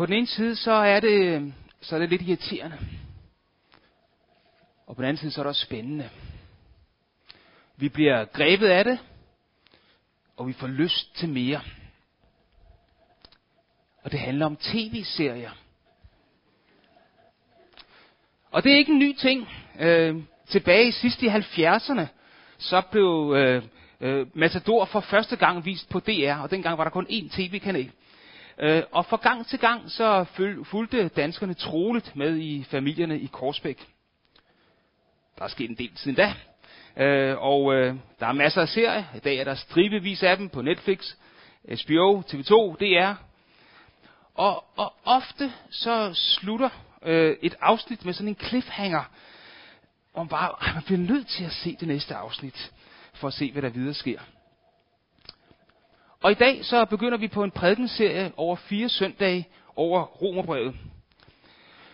på den ene side, så er det, så er det lidt irriterende. Og på den anden side, så er det også spændende. Vi bliver grebet af det, og vi får lyst til mere. Og det handler om tv-serier. Og det er ikke en ny ting. Øh, tilbage i sidste i 70'erne, så blev øh, øh, Matador for første gang vist på DR, og dengang var der kun én tv-kanal. Øh, og fra gang til gang, så fulgte danskerne troligt med i familierne i Korsbæk. Der er sket en del siden da. Øh, og øh, der er masser af serier. I dag er der stribevis af dem på Netflix, øh, HBO, TV2, DR. Og, og ofte så slutter øh, et afsnit med sådan en cliffhanger, om bare, man bliver nødt til at se det næste afsnit, for at se, hvad der videre sker. Og i dag så begynder vi på en prædikenserie over fire søndage over Romerbrevet.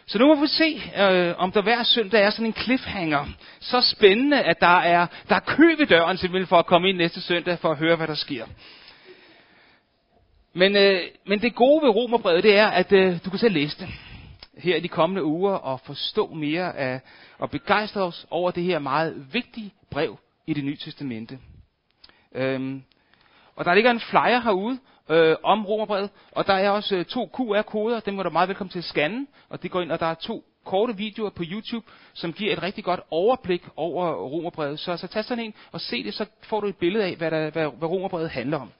Så nu må vi se, øh, om der hver søndag er sådan en cliffhanger. Så spændende, at der er, der er kø ved døren simpelthen for at komme ind næste søndag for at høre, hvad der sker. Men, øh, men det gode ved Romerbrevet, det er, at øh, du kan selv læse det her i de kommende uger og forstå mere af og begejstre os over det her meget vigtige brev i det nye testamente. Øhm, og der ligger en flyer herude øh, om romerbrevet, og der er også øh, to QR-koder, dem er du meget velkommen til at scanne, og det går ind, og der er to korte videoer på YouTube, som giver et rigtig godt overblik over romerbrevet. Så, så tag sådan en og se det, så får du et billede af, hvad, der, hvad, hvad romerbrevet handler om.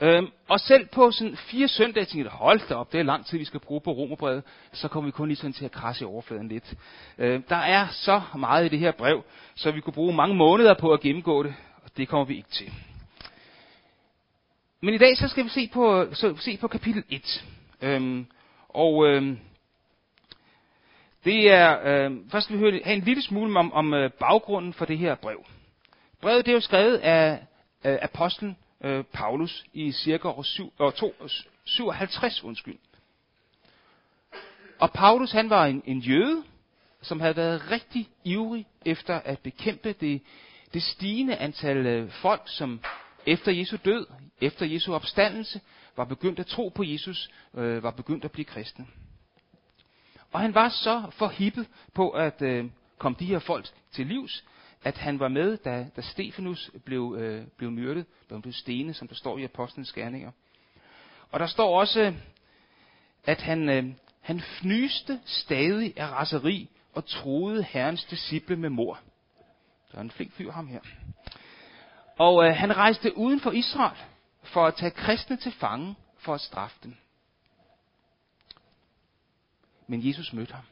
Øhm, og selv på sådan fire søndage, tænkte jeg, hold da op, det er lang tid, vi skal bruge på romerbrevet, så kommer vi kun lige sådan til at krasse i overfladen lidt. Øhm, der er så meget i det her brev, så vi kunne bruge mange måneder på at gennemgå det, og det kommer vi ikke til. Men i dag så skal vi se på, så, se på kapitel 1. Øhm, og øhm, det er, øhm, først skal vi høre, have en lille smule om, om øh, baggrunden for det her brev. Brevet det er jo skrevet af, øh, apostlen øh, Paulus i cirka år, 7, år 2, 57. Øh, undskyld. Og Paulus han var en, en jøde, som havde været rigtig ivrig efter at bekæmpe det, det stigende antal øh, folk, som efter Jesu død, efter Jesu opstandelse, var begyndt at tro på Jesus, øh, var begyndt at blive kristne. Og han var så forhippet på at øh, komme de her folk til livs, at han var med, da, da Stefanus blev, øh, blev myrdet, da han blev stenet, som der står i Apostlenes Gerninger. Og der står også, at han, øh, han fnyste stadig af raseri og troede herrens disciple med mor han er en flink fyr ham her. Og øh, han rejste uden for Israel for at tage kristne til fange for at straffe dem. Men Jesus mødte ham.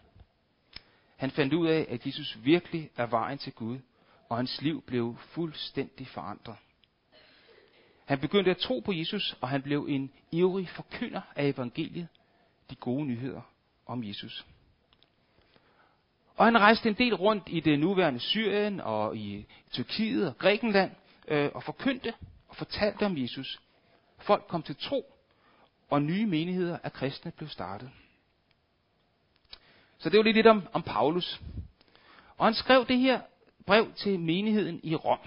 Han fandt ud af, at Jesus virkelig er vejen til Gud, og hans liv blev fuldstændig forandret. Han begyndte at tro på Jesus, og han blev en ivrig forkynder af evangeliet, de gode nyheder om Jesus. Og han rejste en del rundt i det nuværende Syrien og i Tyrkiet og Grækenland øh, og forkyndte og fortalte om Jesus. Folk kom til tro, og nye menigheder af kristne blev startet. Så det var lidt lidt om, om Paulus. Og han skrev det her brev til menigheden i Rom.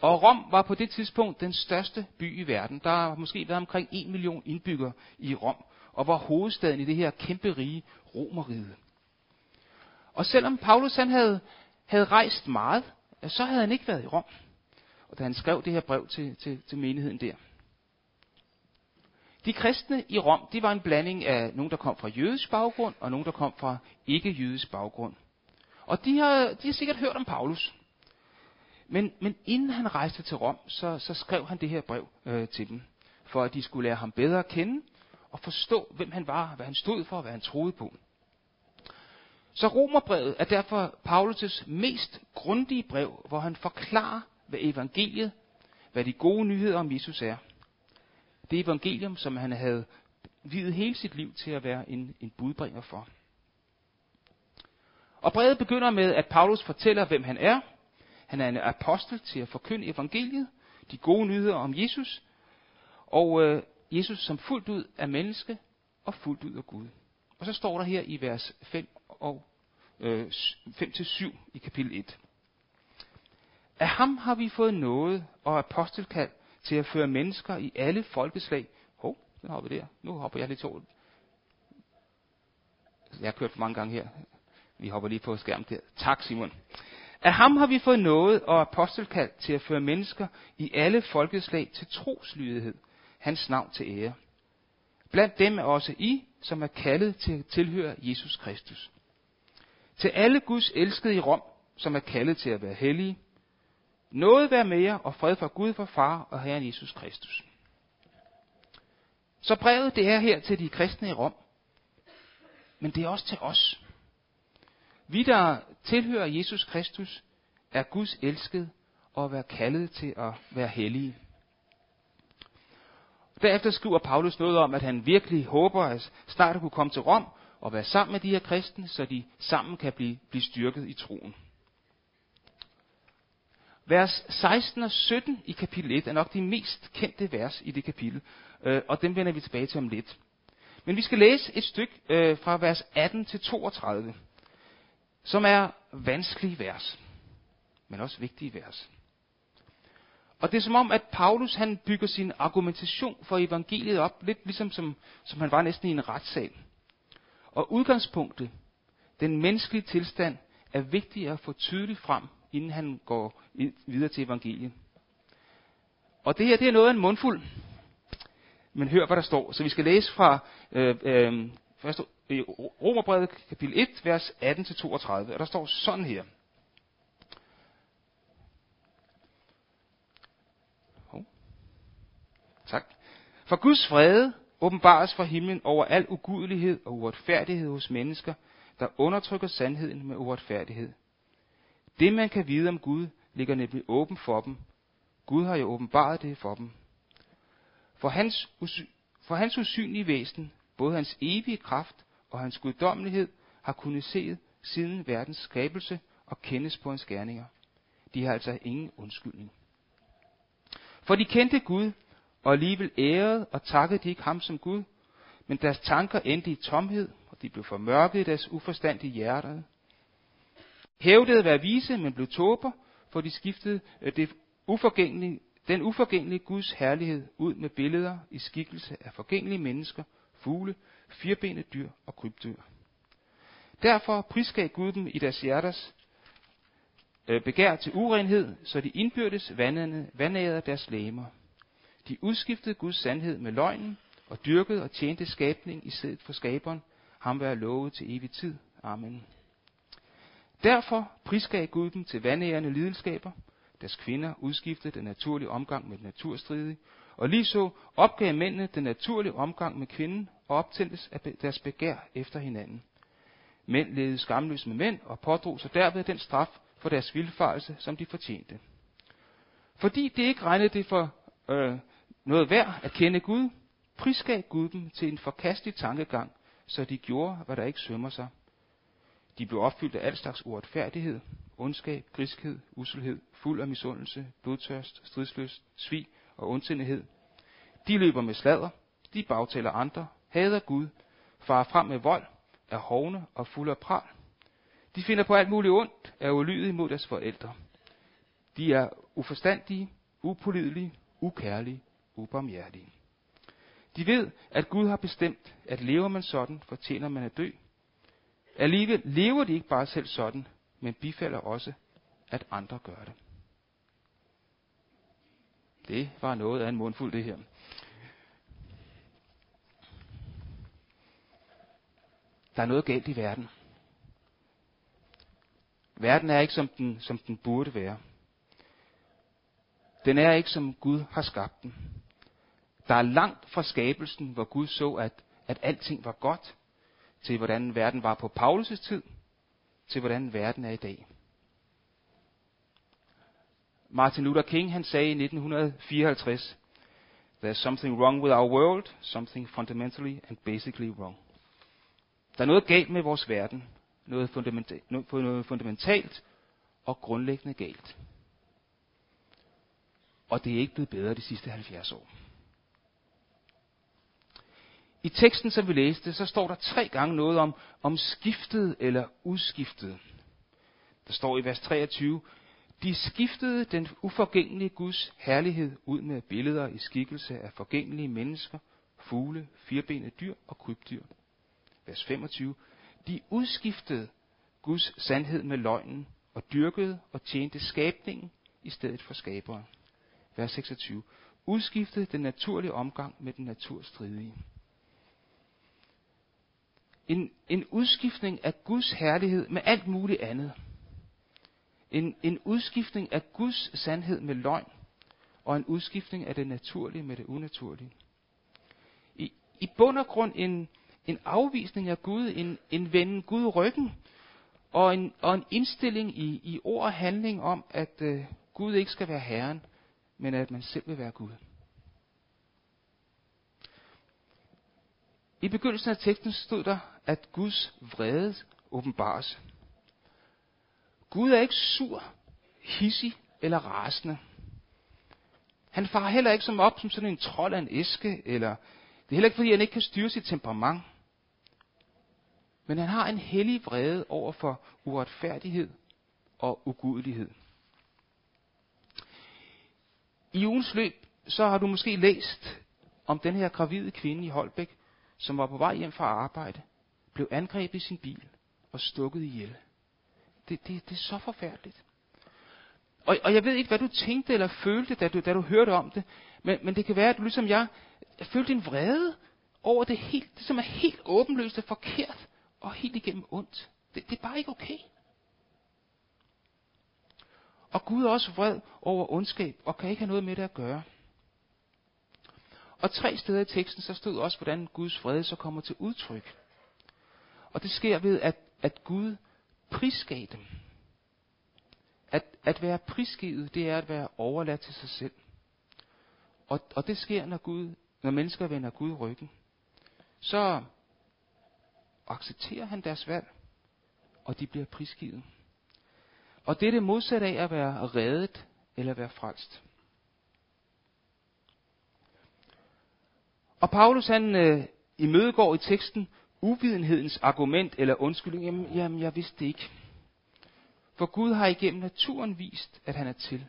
Og Rom var på det tidspunkt den største by i verden. Der har måske været omkring 1 million indbyggere i Rom, og var hovedstaden i det her kæmpe rige Romerriget. Og selvom Paulus han havde, havde rejst meget, så havde han ikke været i Rom. Og da han skrev det her brev til, til, til menigheden der. De kristne i Rom, de var en blanding af nogen, der kom fra jødisk baggrund, og nogen, der kom fra ikke-jødisk baggrund. Og de har, de har sikkert hørt om Paulus. Men, men inden han rejste til Rom, så, så skrev han det her brev øh, til dem, for at de skulle lære ham bedre at kende, og forstå, hvem han var, hvad han stod for, hvad han troede på. Så Romerbrevet er derfor Paulus' mest grundige brev, hvor han forklarer, hvad evangeliet, hvad de gode nyheder om Jesus er. Det evangelium, som han havde videt hele sit liv til at være en, en budbringer for. Og brevet begynder med, at Paulus fortæller, hvem han er. Han er en apostel til at forkynde evangeliet, de gode nyheder om Jesus, og øh, Jesus som fuldt ud er menneske og fuldt ud af Gud. Og så står der her i vers 5 og øh, 5-7 i kapitel 1. Af ham har vi fået noget og apostelkald til at føre mennesker i alle folkeslag, hov, den hopper der. Nu hopper jeg lidt over. Jeg har kørt for mange gange her. Vi hopper lige på skærmen der. Tak, Simon. Af ham har vi fået noget og apostelkald til at føre mennesker i alle folkeslag til troslydighed, hans navn til ære. Blandt dem er også I, som er kaldet til at tilhøre Jesus Kristus. Til alle Guds elskede i Rom, som er kaldet til at være hellige, noget være med jer og fred fra Gud for far og Herren Jesus Kristus. Så brevet det er her til de kristne i Rom, men det er også til os. Vi, der tilhører Jesus Kristus, er Guds elskede og er kaldet til at være hellige. Derefter skriver Paulus noget om, at han virkelig håber at snart at kunne komme til Rom og være sammen med de her kristne, så de sammen kan blive, blive styrket i troen. Vers 16 og 17 i kapitel 1 er nok de mest kendte vers i det kapitel, øh, og dem vender vi tilbage til om lidt. Men vi skal læse et stykke øh, fra vers 18 til 32, som er vanskelige vers, men også vigtige vers. Og det er som om, at Paulus han bygger sin argumentation for evangeliet op, lidt ligesom som, som han var næsten i en retssal. Og udgangspunktet, den menneskelige tilstand, er vigtigt at få tydeligt frem, inden han går videre til evangeliet. Og det her, det er noget af en mundfuld. Men hør, hvad der står. Så vi skal læse fra øh, øh, først, i Romerbrevet kapitel 1, vers 18-32. Og der står sådan her. Tak. For Guds fred åbenbares fra himlen over al ugudelighed og uretfærdighed hos mennesker, der undertrykker sandheden med uretfærdighed. Det, man kan vide om Gud, ligger nemlig åben for dem. Gud har jo åbenbaret det for dem. For hans, for hans usynlige væsen, både hans evige kraft og hans guddommelighed, har kunnet se siden verdens skabelse og kendes på hans gerninger. De har altså ingen undskyldning. For de kendte Gud, og alligevel ærede og takkede de ikke ham som Gud, men deres tanker endte i tomhed, og de blev formørket i deres uforstandige hjerter. Hævdede at være vise, men blev tåber, for de skiftede øh, det uforgængelige, den uforgængelige Guds herlighed ud med billeder i skikkelse af forgængelige mennesker, fugle, firbenede dyr og krybdyr. Derfor prisgav Gud dem i deres hjerters øh, begær til urenhed, så de indbyrdes vandærede deres læmer. De udskiftede Guds sandhed med løgnen, og dyrkede og tjente skabning i stedet for skaberen, ham være lovet til evig tid. Amen. Derfor prisgav Gud dem til vandærende lidenskaber, deres kvinder udskiftede den naturlige omgang med den naturstridige, og lige så opgav mændene den naturlige omgang med kvinden og optændtes af deres begær efter hinanden. Mænd levede skamløst med mænd og pådrog sig derved den straf for deres vildfarelse, som de fortjente. Fordi det ikke regnede det for øh, noget værd at kende Gud, prisgav Gud dem til en forkastelig tankegang, så de gjorde, hvad der ikke sømmer sig. De blev opfyldt af al slags uretfærdighed, ondskab, griskhed, uselhed, fuld af misundelse, blodtørst, stridsløst, svig og ondsindighed. De løber med sladder, de bagtaler andre, hader Gud, farer frem med vold, er hovne og fuld af pral. De finder på alt muligt ondt, er ulydige mod deres forældre. De er uforstandige, upålidelige, ukærlige ubarmhjertige. De ved, at Gud har bestemt, at lever man sådan, fortjener man at dø. Alligevel lever de ikke bare selv sådan, men bifalder også, at andre gør det. Det var noget af en mundfuld, det her. Der er noget galt i verden. Verden er ikke som den, som den burde være. Den er ikke som Gud har skabt den. Der er langt fra skabelsen, hvor Gud så, at, at alting var godt, til hvordan verden var på Paulus' tid, til hvordan verden er i dag. Martin Luther King han sagde i 1954, There's something wrong with our world, something fundamentally and basically wrong. Der er noget galt med vores verden, noget, fundamenta- noget fundamentalt og grundlæggende galt. Og det er ikke blevet bedre de sidste 70 år. I teksten, som vi læste, så står der tre gange noget om, om skiftet eller udskiftet. Der står i vers 23, de skiftede den uforgængelige Guds herlighed ud med billeder i skikkelse af forgængelige mennesker, fugle, firbenede dyr og krybdyr. Vers 25. De udskiftede Guds sandhed med løgnen og dyrkede og tjente skabningen i stedet for skaberen. Vers 26. Udskiftede den naturlige omgang med den naturstridige. En, en udskiftning af Guds herlighed med alt muligt andet. En, en udskiftning af Guds sandhed med løgn, og en udskiftning af det naturlige med det unaturlige. I, i bund og grund en, en afvisning af Gud, en, en vende Gud ryggen, og en, og en indstilling i, i ord og handling om, at øh, Gud ikke skal være Herren, men at man selv vil være Gud. I begyndelsen af teksten stod der, at Guds vrede åbenbares. Gud er ikke sur, hissig eller rasende. Han farer heller ikke som op som sådan en trold af en æske, eller det er heller ikke fordi, han ikke kan styre sit temperament. Men han har en hellig vrede over for uretfærdighed og ugudelighed. I ugens løb, så har du måske læst om den her gravide kvinde i Holbæk, som var på vej hjem fra arbejde, blev angrebet i sin bil og stukket ihjel. Det, det, det er så forfærdeligt. Og, og jeg ved ikke, hvad du tænkte eller følte, da du, da du hørte om det, men, men det kan være, at du ligesom jeg, jeg følte en vrede over det, helt, det som er helt åbenløst og forkert og helt igennem ondt. Det, det er bare ikke okay. Og Gud er også vred over ondskab og kan ikke have noget med det at gøre. Og tre steder i teksten, så stod også, hvordan Guds fred så kommer til udtryk. Og det sker ved, at, at Gud prisgav dem. At, at være prisgivet, det er at være overladt til sig selv. Og, og det sker, når, Gud, når mennesker vender Gud ryggen. Så accepterer han deres valg, og de bliver prisgivet. Og det er det modsatte af at være reddet eller være frelst. Og Paulus han øh, imødegår i teksten uvidenhedens argument eller undskyldning. Jamen, jamen, jeg vidste det ikke. For Gud har igennem naturen vist, at han er til.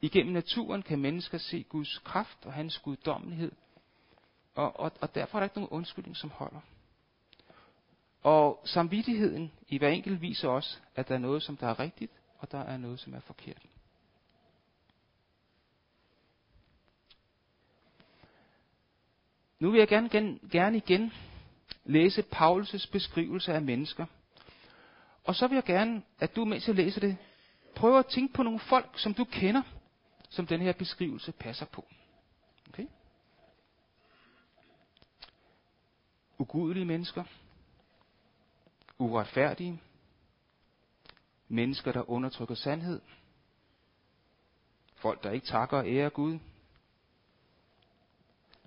Igennem naturen kan mennesker se Guds kraft og hans guddommelighed. Og, og, og derfor er der ikke nogen undskyldning, som holder. Og samvittigheden i hver enkelt viser også, at der er noget, som der er rigtigt, og der er noget, som er forkert. Nu vil jeg gerne, gerne igen læse Paulus' beskrivelse af mennesker. Og så vil jeg gerne, at du, mens jeg læser det, prøver at tænke på nogle folk, som du kender, som den her beskrivelse passer på. Okay? Ugudelige mennesker. Uretfærdige. Mennesker, der undertrykker sandhed. Folk, der ikke takker og ærer Gud.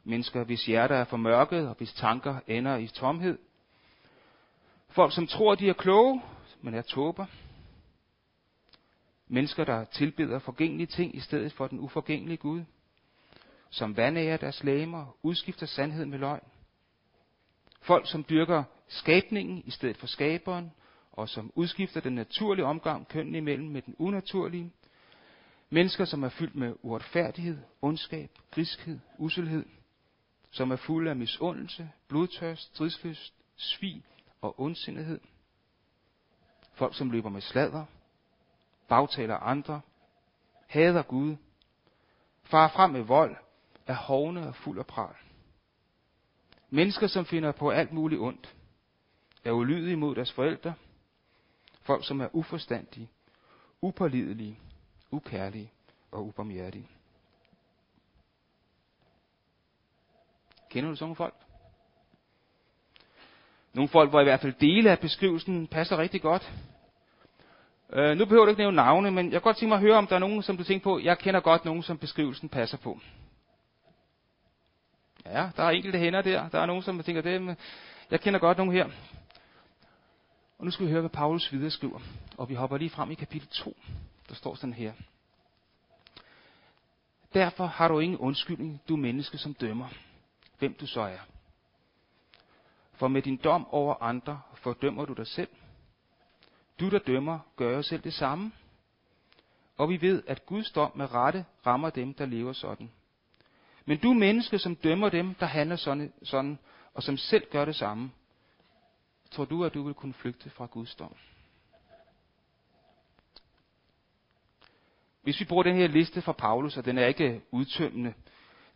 Mennesker, hvis hjerter er formørket, og hvis tanker ender i tomhed. Folk, som tror, de er kloge, men er tåber. Mennesker, der tilbeder forgængelige ting i stedet for den uforgængelige Gud. Som vandærer deres læmer, udskifter sandhed med løgn. Folk, som dyrker skabningen i stedet for skaberen, og som udskifter den naturlige omgang kønnen imellem med den unaturlige. Mennesker, som er fyldt med uretfærdighed, ondskab, griskhed, uselhed som er fulde af misundelse, blodtørst, stridslyst, svig og ondsindighed. Folk, som løber med sladder, bagtaler andre, hader Gud, farer frem med vold, er hovne og fuld af pral. Mennesker, som finder på alt muligt ondt, er ulydige mod deres forældre, folk, som er uforstandige, upålidelige, ukærlige og ubarmhjertige. Kender du sådan nogle folk? Nogle folk, hvor i hvert fald dele af beskrivelsen passer rigtig godt. Øh, nu behøver du ikke nævne navne, men jeg kan godt tænke mig at høre, om der er nogen, som du tænker på, jeg kender godt nogen, som beskrivelsen passer på. Ja, der er enkelte hænder der. Der er nogen, som tænker, det, jeg kender godt nogen her. Og nu skal vi høre, hvad Paulus videre skriver. Og vi hopper lige frem i kapitel 2. Der står sådan her. Derfor har du ingen undskyldning, du menneske, som dømmer hvem du så er. For med din dom over andre fordømmer du dig selv. Du, der dømmer, gør jo selv det samme. Og vi ved, at Guds dom med rette rammer dem, der lever sådan. Men du menneske, som dømmer dem, der handler sådan, sådan, og som selv gør det samme, tror du, at du vil kunne flygte fra Guds dom? Hvis vi bruger den her liste fra Paulus, og den er ikke udtømmende,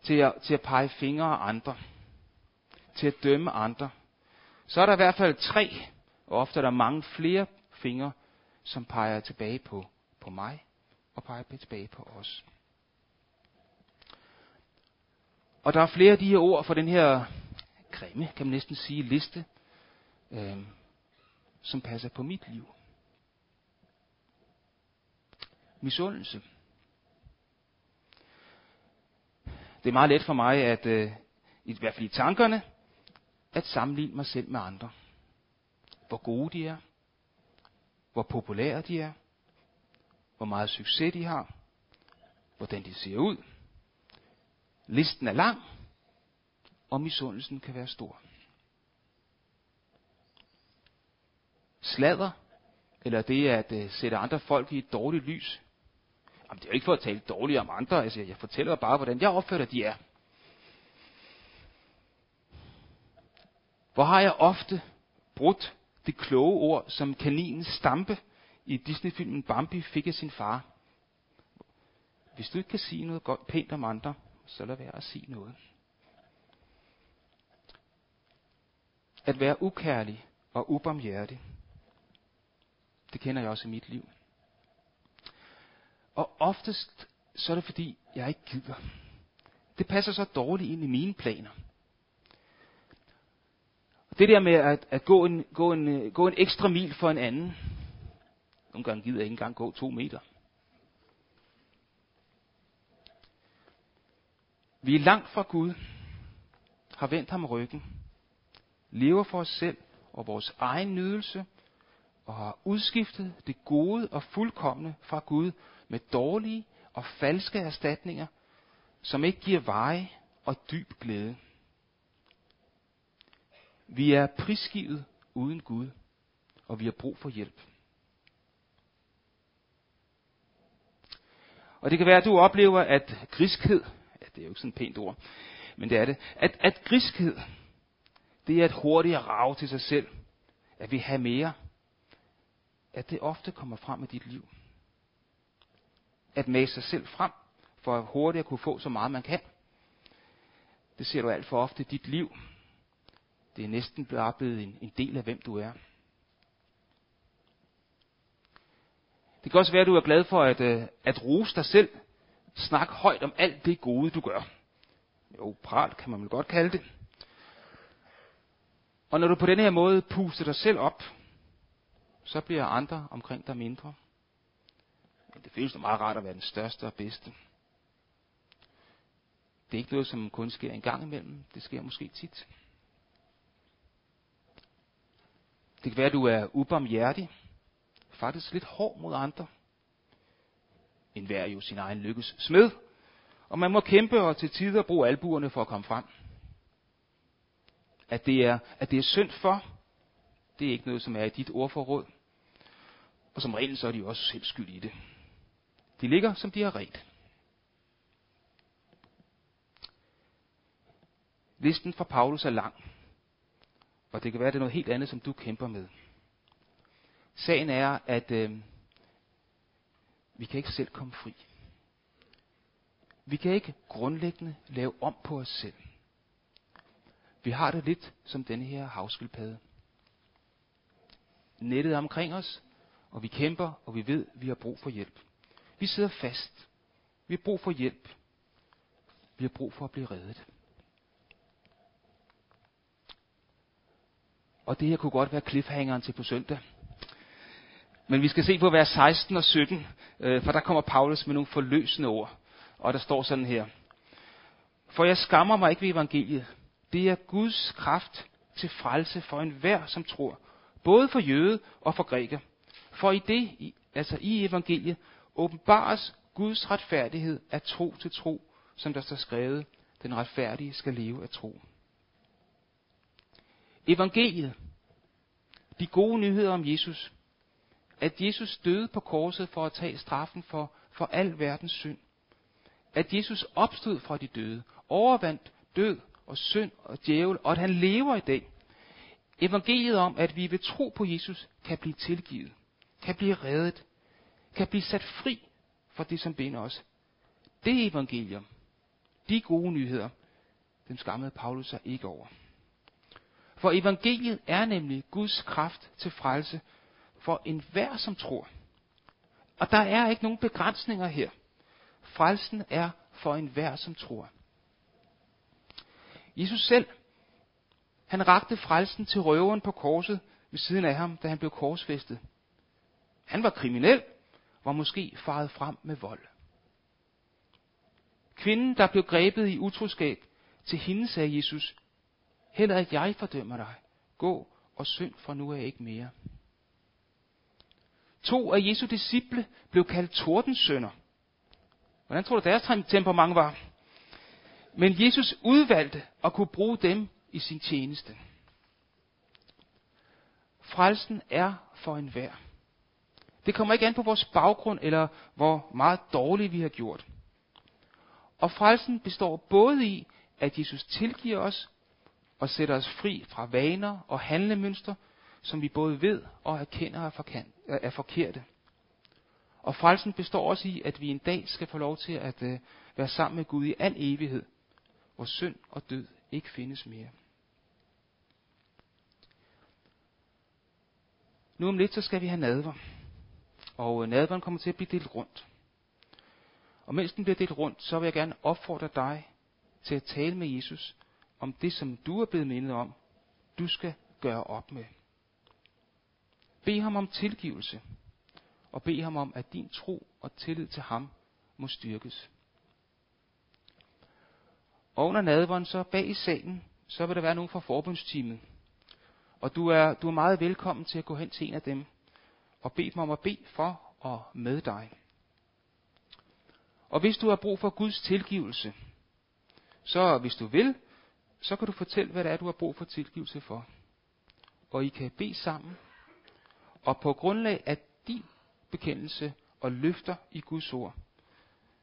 til at, til at pege fingre af andre, til at dømme andre, så er der i hvert fald tre, og ofte er der mange flere fingre, som peger tilbage på, på mig og peger tilbage på os. Og der er flere af de her ord for den her grimme, kan man næsten sige, liste, øh, som passer på mit liv. Misundelse. Det er meget let for mig, at øh, i hvert fald i tankerne, at sammenligne mig selv med andre. Hvor gode de er, hvor populære de er, hvor meget succes de har, hvordan de ser ud. Listen er lang, og misundelsen kan være stor. Slader, eller det at øh, sætte andre folk i et dårligt lys. Jamen, det er jo ikke for at tale dårligt om andre, altså jeg fortæller bare, hvordan jeg opfatter, de er. Hvor har jeg ofte brudt det kloge ord, som kaninen Stampe i Disney-filmen Bambi fik af sin far. Hvis du ikke kan sige noget godt, pænt om andre, så lad være at sige noget. At være ukærlig og ubarmhjertig, det kender jeg også i mit liv. Og oftest så er det fordi, jeg ikke gider. Det passer så dårligt ind i mine planer. Det der med at, at gå, en, gå, en, gå en ekstra mil for en anden. Nogle gange gider jeg ikke engang gå to meter. Vi er langt fra Gud, har vendt ham ryggen, lever for os selv og vores egen nydelse, og har udskiftet det gode og fuldkommende fra Gud med dårlige og falske erstatninger, som ikke giver veje og dyb glæde. Vi er prisgivet uden Gud, og vi har brug for hjælp. Og det kan være, at du oplever, at griskhed, ja, det er jo ikke sådan et pænt ord, men det er det, at, at griskhed, det er et hurtigt rave til sig selv, at vi har mere, at det ofte kommer frem i dit liv. At mase sig selv frem, for at hurtigt at kunne få så meget man kan. Det ser du alt for ofte i dit liv, det er næsten blevet en, en del af, hvem du er. Det kan også være, at du er glad for at, øh, at rose dig selv. Snak højt om alt det gode, du gør. Jo, pral kan man vel godt kalde det. Og når du på den her måde puster dig selv op, så bliver andre omkring dig mindre. Men det føles da meget rart at være den største og bedste. Det er ikke noget, som kun sker en gang imellem. Det sker måske tit. Det kan være, at du er ubarmhjertig, faktisk lidt hård mod andre. En hver jo sin egen lykkes smed, og man må kæmpe og til tider bruge albuerne for at komme frem. At det er, at det er synd for, det er ikke noget, som er i dit ordforråd. Og som regel, så er de jo også selv skyld i det. De ligger, som de har ret. Listen fra Paulus er lang. Og det kan være, at det er noget helt andet, som du kæmper med. Sagen er, at øh, vi kan ikke selv komme fri. Vi kan ikke grundlæggende lave om på os selv. Vi har det lidt som denne her havskildpadde. Nettet er omkring os, og vi kæmper, og vi ved, at vi har brug for hjælp. Vi sidder fast. Vi har brug for hjælp. Vi har brug for at blive reddet. Og det her kunne godt være cliffhangeren til på søndag. Men vi skal se på vers 16 og 17, øh, for der kommer Paulus med nogle forløsende ord. Og der står sådan her. For jeg skammer mig ikke ved evangeliet. Det er Guds kraft til frelse for enhver, som tror. Både for jøde og for græker. For i det, altså i evangeliet, åbenbares Guds retfærdighed af tro til tro, som der står skrevet, den retfærdige skal leve af tro. Evangeliet. De gode nyheder om Jesus. At Jesus døde på korset for at tage straffen for, for al verdens synd. At Jesus opstod fra de døde overvandt død og synd og djævel, og at han lever i dag. Evangeliet om, at vi ved tro på Jesus kan blive tilgivet, kan blive reddet, kan blive sat fri fra det, som binder os. Det evangelium, de gode nyheder, dem skammede Paulus sig ikke over. For evangeliet er nemlig Guds kraft til frelse for enhver, som tror. Og der er ikke nogen begrænsninger her. Frelsen er for enhver, som tror. Jesus selv, han rakte frelsen til røveren på korset ved siden af ham, da han blev korsfæstet. Han var kriminel, var måske faret frem med vold. Kvinden, der blev grebet i utroskab, til hende sagde Jesus, heller ikke jeg fordømmer dig. Gå og synd for nu er ikke mere. To af Jesu disciple blev kaldt tordensønner. Hvordan tror du deres temperament var? Men Jesus udvalgte at kunne bruge dem i sin tjeneste. Frelsen er for enhver. Det kommer ikke an på vores baggrund eller hvor meget dårligt vi har gjort. Og frelsen består både i, at Jesus tilgiver os og sætter os fri fra vaner og handlemønstre, som vi både ved og erkender øh, er forkerte. Og frelsen består også i, at vi en dag skal få lov til at øh, være sammen med Gud i al evighed, hvor synd og død ikke findes mere. Nu om lidt, så skal vi have nadver. Og øh, nadveren kommer til at blive delt rundt. Og mens den bliver delt rundt, så vil jeg gerne opfordre dig til at tale med Jesus om det, som du er blevet mindet om, du skal gøre op med. Bed ham om tilgivelse, og bed ham om, at din tro og tillid til ham må styrkes. Og under nadveren, så bag i salen, så vil der være nogen fra forbundsteamet. Og du er, du er meget velkommen til at gå hen til en af dem, og bede dem om at bede for og med dig. Og hvis du har brug for Guds tilgivelse, så hvis du vil, så kan du fortælle, hvad det er, du har brug for tilgivelse for. Og I kan bede sammen. Og på grundlag af din bekendelse og løfter i Guds ord,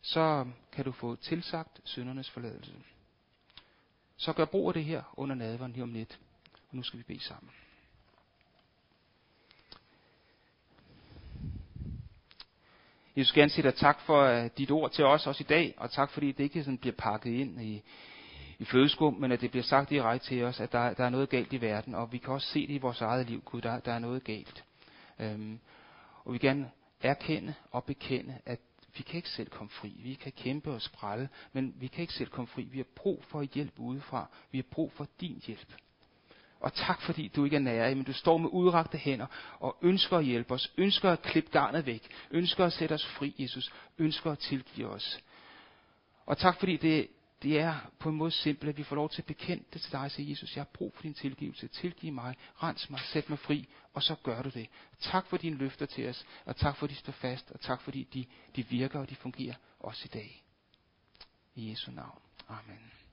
så kan du få tilsagt syndernes forladelse. Så gør brug af det her under nadveren lige om lidt. Og nu skal vi bede sammen. Jeg skal gerne sige dig tak for øh, dit ord til os også i dag, og tak fordi det ikke sådan bliver pakket ind i, i flødeskum, men at det bliver sagt direkte til os, at der, der er noget galt i verden, og vi kan også se det i vores eget liv, Gud, der, der er noget galt. Øhm, og vi gerne erkende og bekende, at vi kan ikke selv komme fri. Vi kan kæmpe og sprælle, men vi kan ikke selv komme fri. Vi har brug for hjælp udefra. Vi har brug for din hjælp. Og tak fordi du ikke er nære, men du står med udrakte hænder og ønsker at hjælpe os, ønsker at klippe garnet væk, ønsker at sætte os fri, Jesus, ønsker at tilgive os. Og tak fordi det, det er på en måde simpelt, at vi får lov til at bekende det til dig og sige, Jesus, jeg har brug for din tilgivelse. Tilgiv mig, rens mig, sæt mig fri, og så gør du det. Tak for dine løfter til os, og tak for, at de står fast, og tak fordi de, de virker og de fungerer også i dag. I Jesu navn. Amen.